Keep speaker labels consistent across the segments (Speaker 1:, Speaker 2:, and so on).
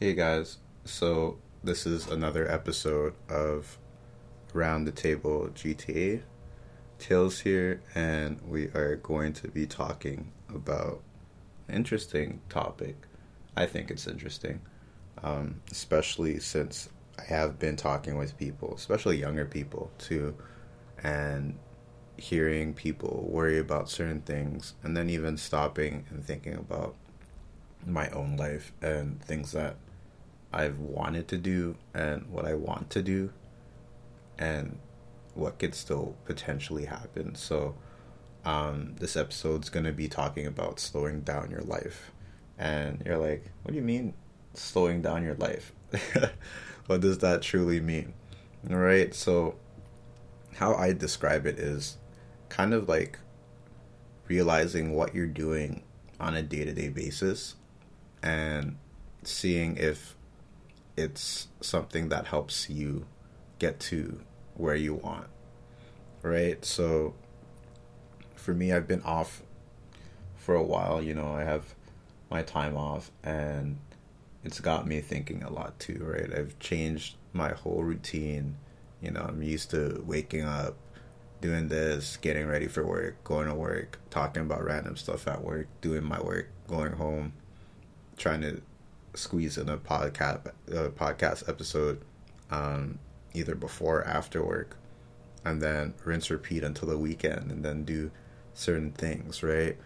Speaker 1: Hey guys, so this is another episode of Round the Table GTA. Tails here, and we are going to be talking about an interesting topic. I think it's interesting, um, especially since I have been talking with people, especially younger people too, and hearing people worry about certain things, and then even stopping and thinking about my own life and things that I've wanted to do and what I want to do and what could still potentially happen. So, um, this episode's going to be talking about slowing down your life. And you're like, what do you mean slowing down your life? what does that truly mean? All right. So, how I describe it is kind of like realizing what you're doing on a day to day basis and seeing if it's something that helps you get to where you want. Right? So for me, I've been off for a while, you know, I have my time off and it's got me thinking a lot too, right? I've changed my whole routine. You know, I'm used to waking up, doing this, getting ready for work, going to work, talking about random stuff at work, doing my work, going home, trying to squeeze in a podcast a podcast episode um, either before or after work and then rinse repeat until the weekend and then do certain things right?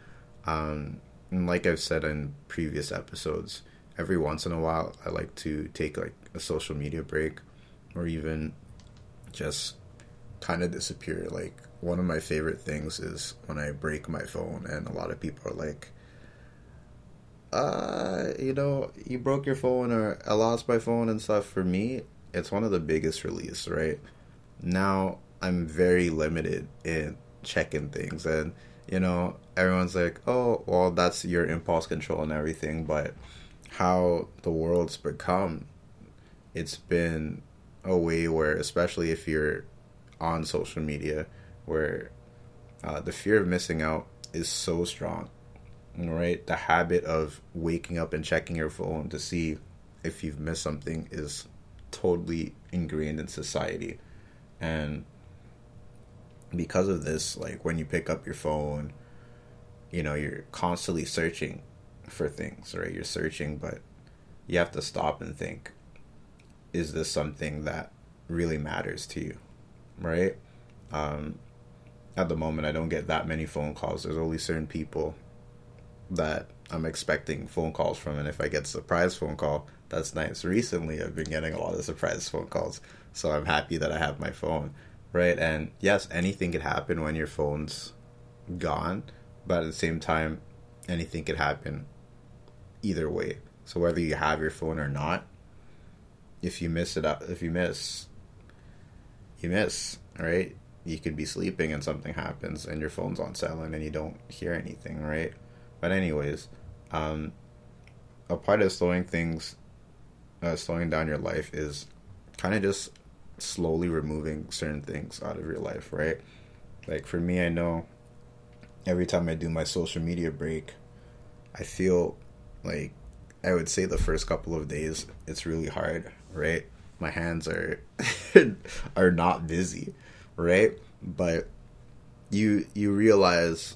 Speaker 1: Um, and like i've said in previous episodes every once in a while i like to take like a social media break or even just kind of disappear. Like one of my favorite things is when i break my phone and a lot of people are like uh, you know, you broke your phone or I lost my phone and stuff. For me, it's one of the biggest release, right? Now I'm very limited in checking things, and you know, everyone's like, "Oh, well, that's your impulse control and everything," but how the world's become, it's been a way where, especially if you're on social media, where uh, the fear of missing out is so strong right? The habit of waking up and checking your phone to see if you've missed something is totally ingrained in society. And because of this, like when you pick up your phone, you know, you're constantly searching for things, right? You're searching, but you have to stop and think is this something that really matters to you, right? Um, at the moment, I don't get that many phone calls. There's only certain people that I'm expecting phone calls from, and if I get a surprise phone call, that's nice. Recently, I've been getting a lot of surprise phone calls, so I'm happy that I have my phone, right? And yes, anything could happen when your phone's gone, but at the same time, anything could happen either way. So whether you have your phone or not, if you miss it up, if you miss, you miss, right? You could be sleeping and something happens and your phone's on silent and you don't hear anything, right? But anyways, um, a part of slowing things, uh, slowing down your life is kind of just slowly removing certain things out of your life, right? Like for me, I know every time I do my social media break, I feel like I would say the first couple of days it's really hard, right? My hands are are not busy, right? But you you realize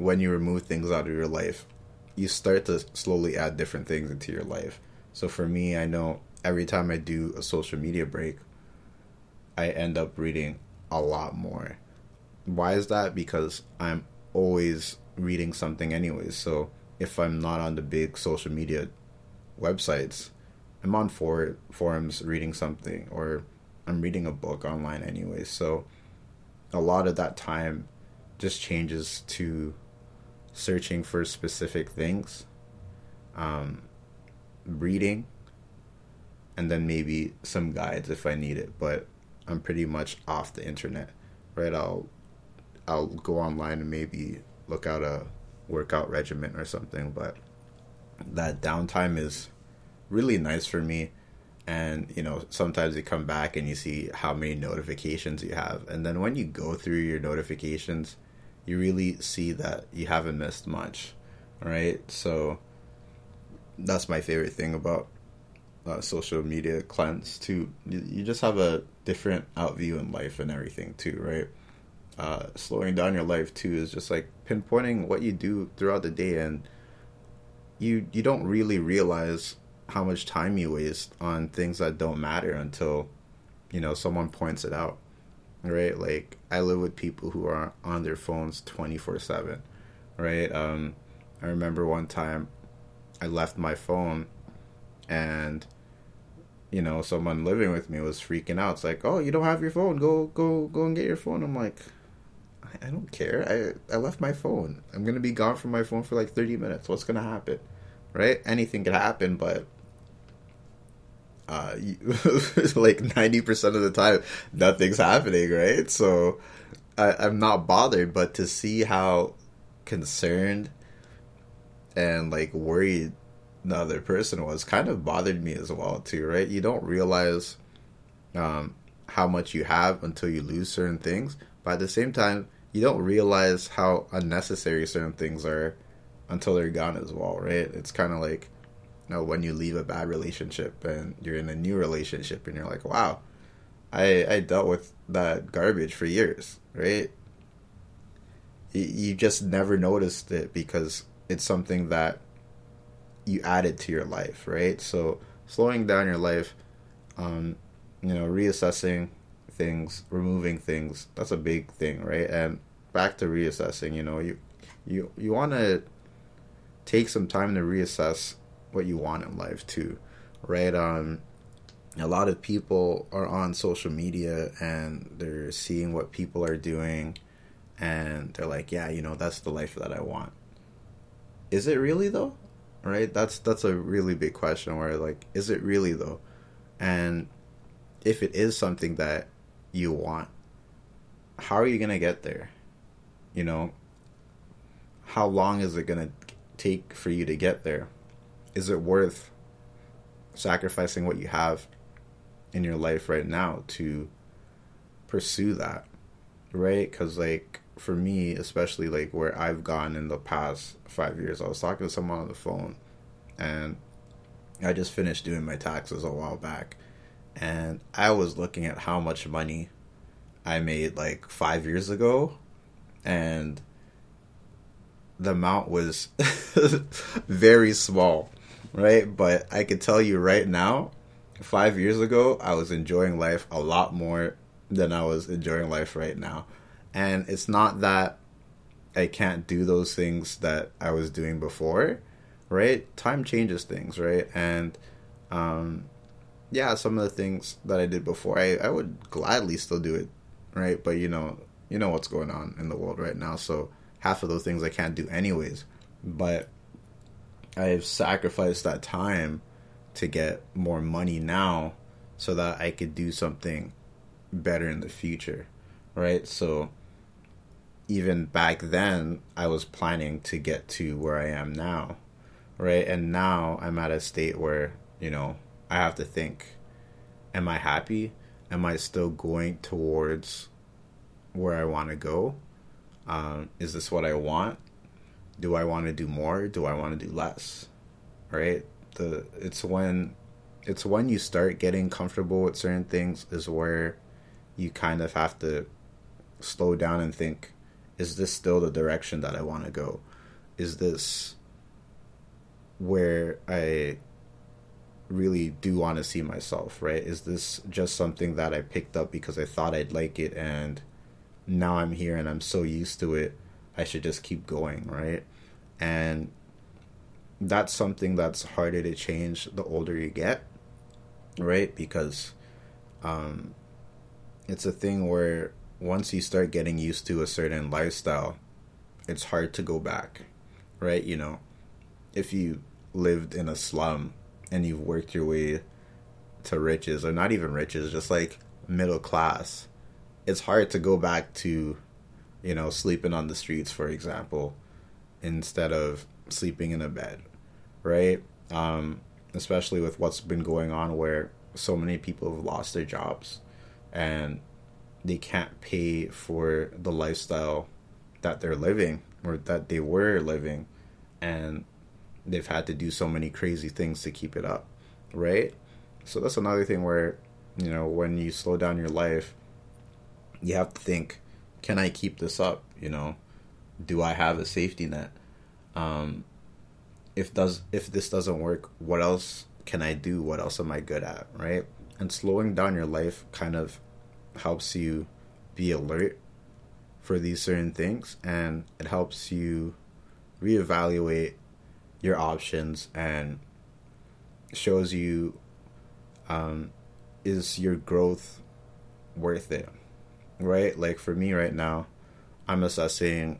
Speaker 1: when you remove things out of your life, you start to slowly add different things into your life. So for me, I know every time I do a social media break, I end up reading a lot more. Why is that? Because I'm always reading something anyways. So if I'm not on the big social media websites, I'm on for- forums reading something or I'm reading a book online anyways. So a lot of that time just changes to searching for specific things, um, reading, and then maybe some guides if I need it. But I'm pretty much off the internet, right? I'll I'll go online and maybe look out a workout regimen or something, but that downtime is really nice for me. And you know, sometimes you come back and you see how many notifications you have, and then when you go through your notifications, you really see that you haven't missed much, right? So that's my favorite thing about uh, social media cleanse to you, just have a different outview in life and everything too, right? Uh, slowing down your life too is just like pinpointing what you do throughout the day, and you you don't really realize how much time you waste on things that don't matter until you know someone points it out, right? Like I live with people who are on their phones twenty four seven, right? Um, I remember one time I left my phone and you know someone living with me was freaking out. It's like oh you don't have your phone. Go go go and get your phone. I'm like i, I don't care. I i left my phone. I'm gonna be gone from my phone for like 30 minutes. What's gonna happen? Right? Anything could happen but uh, like 90% of the time nothing's happening right? So I, i'm not bothered but to see how concerned and like worried the other person was kind of bothered me as well too right? You don't realize um, how much you have until you lose certain things but at the same time you don't realize how unnecessary certain things are until they're gone as well right? It's kind of like know when you leave a bad relationship and you're in a new relationship and you're like wow i i dealt with that garbage for years right you, just never noticed it because it's something that you added to your life, right? So slowing down your life, um, you know, reassessing things, removing things, that's a big thing, right? And back to reassessing, you know, you you you want to take some time to reassess what you want in life too, right? Um a lot of people are on social media and they're seeing what people are doing and they're like, yeah, you know, that's the life that I want. Is it really though? right? That's that's a really big question where like is it really though? And if it is something that you want, how are you going to get there? You know, how long is it going to take for you to get there? Is it worth sacrificing what you have in your life right now to pursue that? Right? Cuz like for me, especially like where I've gone in the past five years, I was talking to someone on the phone, and I just finished doing my taxes a while back, and I was looking at how much money I made like five years ago, and the amount was very small, right? But I could tell you right now, five years ago, I was enjoying life a lot more than I was enjoying life right now and it's not that I can't do those things that I was doing before, right? Time changes things, right? And um, yeah, some of the things that I did before, I, I would gladly still do it, right? But you know, you know what's going on in the world right now, so half of those things I can't do anyways. But I've sacrificed that time to get more money now so that I could do something better in the future, right? So even back then I was planning to get to where I am now, right? And now I'm at a state where, you know, I have to think am I happy? Am I still going towards where I want to go? Um, is this what I want? Do I want to do more? Do I want to do less? Right? The it's when it's when you start getting comfortable with certain things is where you kind of have to slow down and think is this still the direction that I want to go? Is this where I really do want to see myself, right? Is this just something that I picked up because I thought I'd like it and now I'm here and I'm so used to it, I should just keep going, right? And that's something that's harder to change the older you get, right? Because um, it's a thing where once you start getting used to a certain lifestyle, it's hard to go back, right? You know, if you lived in a slum and you've worked your way to riches, or not even riches, just like middle class, it's hard to go back to, you know, sleeping on the streets, for example, instead of sleeping in a bed, right? Um, especially with what's been going on where so many people have lost their jobs and they can't pay for the lifestyle that they're living or that they were living and they've had to do so many crazy things to keep it up right so that's another thing where you know when you slow down your life you have to think can i keep this up? You know do i have a safety net? Um if does if this doesn't work what else can i do? What else am i good at? Right? And slowing down your life kind of helps you be alert for these certain things and it helps you reevaluate your options and shows you um, is your growth worth it right like for me right now i'm assessing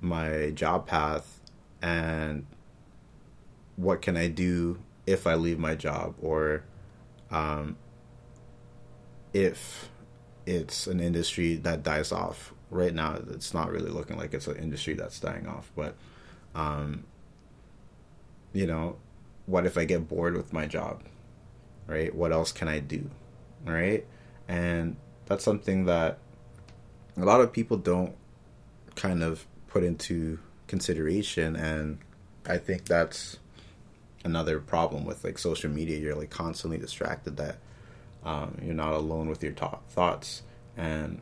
Speaker 1: my job path and what can i do if i leave my job or um, if it's an industry that dies off right now it's not really looking like it's an industry that's dying off but um, you know what if i get bored with my job right? What else can I do, right? And that's something that a lot of people don't kind of put into consideration, and I think that's another problem with like social media. You're like constantly distracted that um, you're not alone with your thoughts, and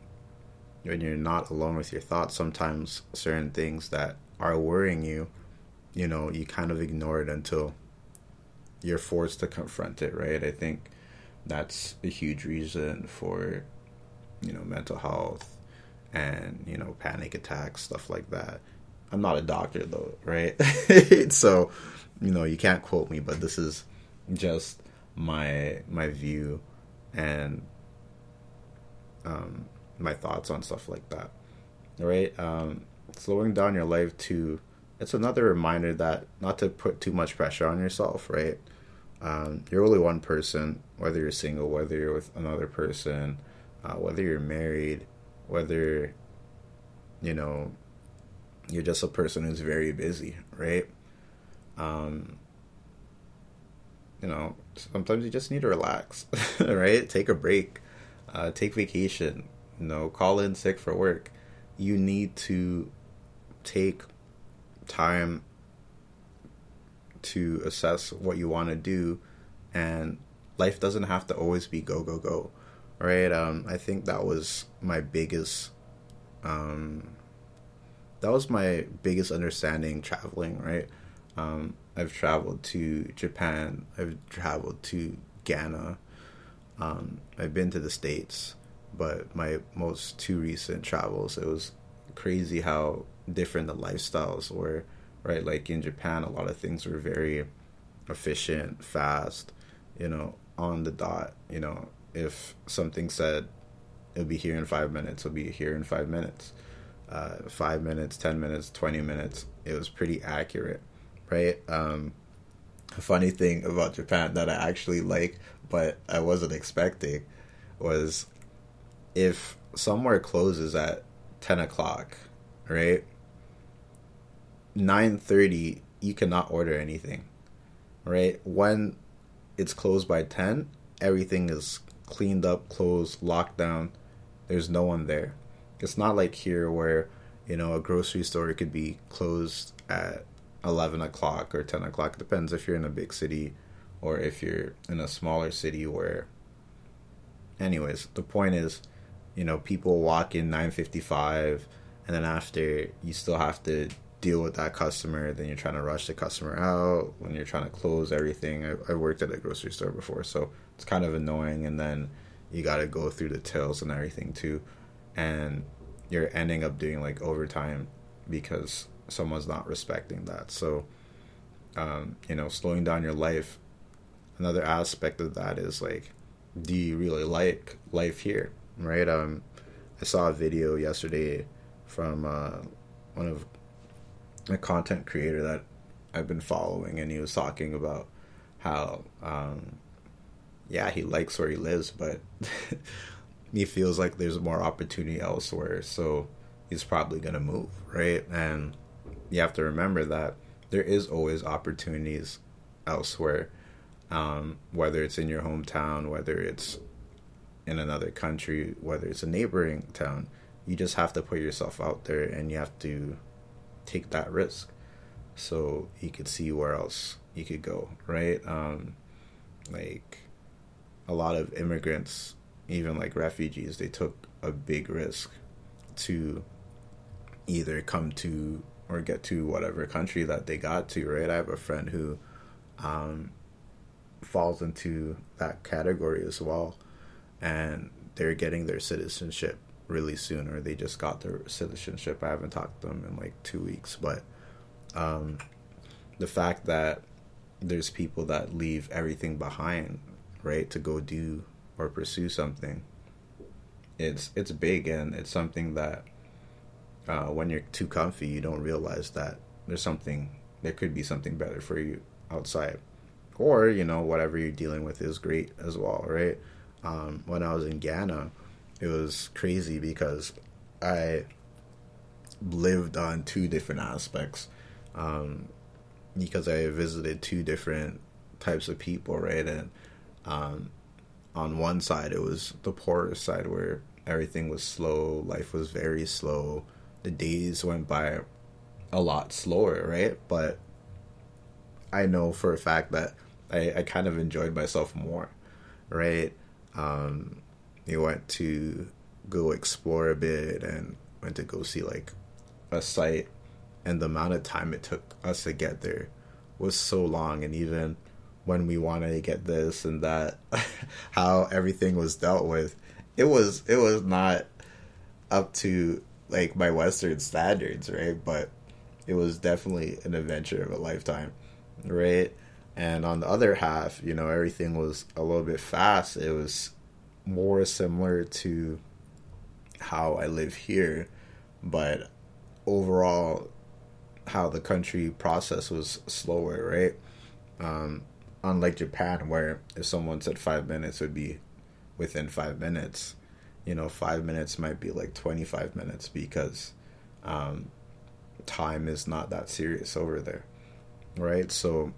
Speaker 1: when you're not alone with your thoughts, sometimes certain things that are worrying you, you know, you kind of ignore it until you're forced to confront it, right? I think that's a huge reason for you know mental health and you know panic attacks stuff like that. I'm not a doctor though right? So you know you can't quote me but this is just my my view and um my thoughts on stuff like that right? Um slowing down your life to it's another reminder that not to put too much pressure on yourself right? Um, you're only one person, whether you're single, whether you're with another person, uh, whether you're married, whether, you know, you're just a person who's very busy, right? Um, you know, sometimes you just need to relax, right? Take a break, uh, take vacation, you know, call in sick for work. You need to take time to assess what you want to do and life doesn't have to always be go go go right um, i think that was my biggest um, that was my biggest understanding traveling right um, i've traveled to japan i've traveled to ghana um, i've been to the states but my most two recent travels it was crazy how different the lifestyles were right? Like in Japan, a lot of things were very efficient, fast, you know, on the dot. You know, if something said it'll be here in five minutes, it'll be here in five minutes. Uh, five minutes, ten minutes, twenty minutes. It was pretty accurate, right? Um, a funny thing about Japan that I actually like, but I wasn't expecting, was if somewhere closes at ten o'clock, right? 9:30 you cannot order anything. Right? When it's closed by 10, everything is cleaned up, closed, locked down. There's no one there. It's not like here where, you know, a grocery store could be closed at 11 o'clock or 10 o'clock. It depends if you're in a big city or if you're in a smaller city where. Anyways, the point is, you know, people walk in 9:55 and then after you still have to deal with that customer, then you're trying to rush the customer out when you're trying to close everything. I, I worked at a grocery store before, so it's kind of annoying. And then you got to go through the tills and everything too, and you're ending up doing like overtime because someone's not respecting that. So, um, you know, slowing down your life. Another aspect of that is like, do you really like life here? Right? Um, I saw a video yesterday from uh, one of a content creator that I've been following, and he was talking about how, um, yeah, he likes where he lives, but he feels like there's more opportunity elsewhere, so he's probably gonna move, right? And you have to remember that there is always opportunities elsewhere, um, whether it's in your hometown, whether it's in another country, whether it's a neighboring town. You just have to put yourself out there, and you have to take that risk so you could see where else you could go right um like a lot of immigrants, even like refugees, they took a big risk to either come to or get to whatever country that they got to, right? I have a friend who um, falls into that category as well, and they're getting their citizenship really soon, or they just got their citizenship. I haven't talked to them in like two weeks, but um, the fact that there's people that leave everything behind, right, to go do or pursue something, it's it's big and it's something that uh, when you're too comfy, you don't realize that there's something there could be something better for you outside, or you know whatever you're dealing with is great as well, right? Um, when I was in Ghana, it was crazy because I lived on two different aspects. Um, because I visited two different types of people, right? And um, on one side, it was the poorest side where everything was slow, life was very slow, the days went by a lot slower, right? But I know for a fact that I, I kind of enjoyed myself more, right? Um, we went to go explore a bit and went to go see like a site. And the amount of time it took us to get there was so long. And even when we wanted to get this and that how everything was dealt with it was it was not up to like my western standards right? But it was definitely an adventure of a lifetime right? And on the other half you know everything was a little bit fast. It was more similar to how I live here but overall how the country process was slower, right? Um, unlike Japan, where if someone said five minutes, would be within five minutes. You know, five minutes might be like 25 minutes because um, time is not that serious over there, right? So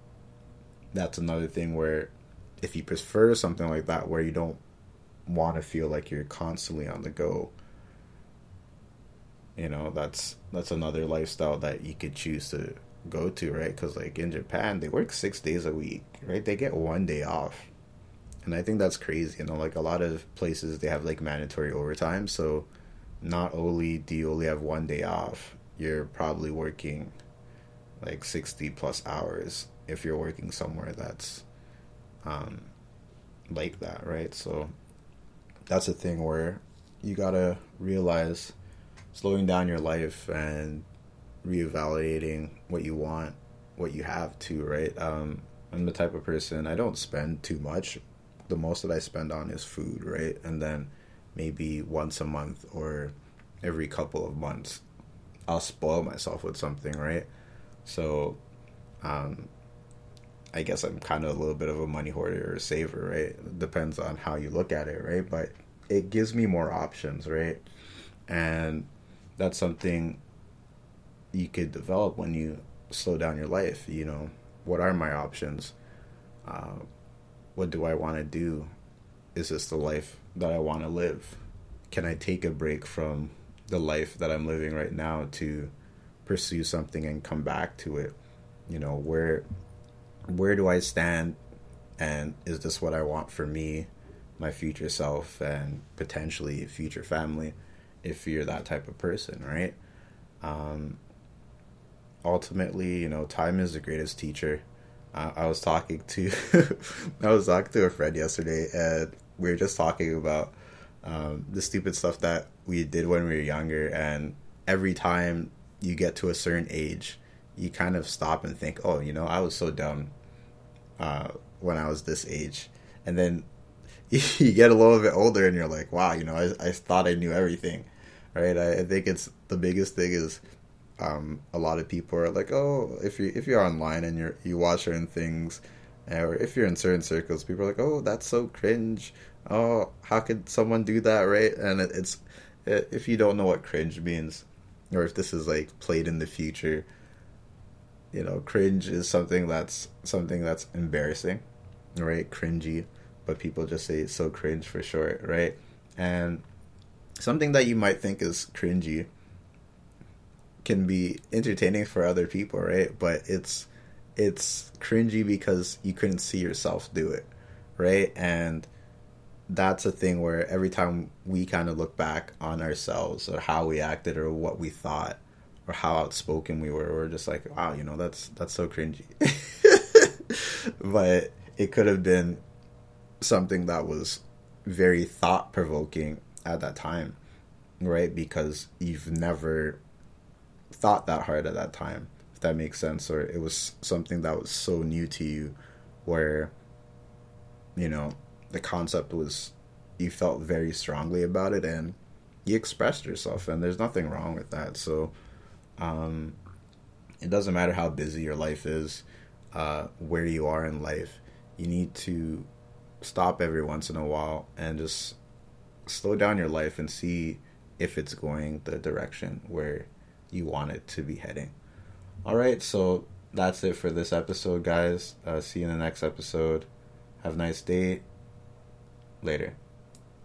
Speaker 1: that's another thing where if you prefer something like that, where you don't want to feel like you're constantly on the go, you know that's that's another lifestyle that you could choose to go to right? Because like in japan they work six days a week right? They get one day off. And i think that's crazy you know? Like a lot of places they have like mandatory overtime so not only do you only have one day off you're probably working like 60 plus hours if you're working somewhere that's um like that right? So that's a thing where you gotta realize slowing down your life and reevaluating what you want, what you have to, right? Um, I'm the type of person I don't spend too much. The most that I spend on is food, right? And then maybe once a month or every couple of months, I'll spoil myself with something, right? So, um, I guess I'm kind of a little bit of a money hoarder or saver, right? Depends on how you look at it, right? But it gives me more options, right? And that's something you could develop when you slow down your life. You know, what are my options? Uh, what do I want to do? Is this the life that I want to live? Can I take a break from the life that I'm living right now to pursue something and come back to it? You know, where where do I stand and is this what I want for me, my future self and potentially future family? if you're that type of person, right? Um, ultimately, you know, time is the greatest teacher. Uh, I was talking to I was talking to a friend yesterday, and we were just talking about um, the stupid stuff that we did when we were younger, and every time you get to a certain age, you kind of stop and think, "Oh, you know, I was so dumb uh, when I was this age," and then you get a little bit older, and you're like, "Wow, you know, I, I thought I knew everything." right? I, I think it's the biggest thing is um, a lot of people are like, oh, if you if you're online and you're you watch certain things, or if you're in certain circles, people are like, oh, that's so cringe. Oh, how could someone do that, right? And it, it's it, if you don't know what cringe means, or if this is like played in the future, you know, cringe is something that's something that's embarrassing, right? Cringy, but people just say it's so cringe for short, right? And something that you might think is cringy can be entertaining for other people, right? But it's it's cringy because you couldn't see yourself do it, right? And that's a thing where every time we kind of look back on ourselves or how we acted or what we thought or how outspoken we were, we're just like, wow, you know, that's that's so cringy. but it could have been something that was very thought provoking at that time, right? Because you've never thought that hard at that time, if that makes sense, or it was something that was so new to you where, you know, the concept was, you felt very strongly about it and you expressed yourself, and there's nothing wrong with that. So, um, it doesn't matter how busy your life is, uh, where you are in life, you need to stop every once in a while and just slow down your life and see if it's going the direction where you want it to be heading. All right, so that's it for this episode, guys. Uh, see you in the next episode. Have a nice day. Later.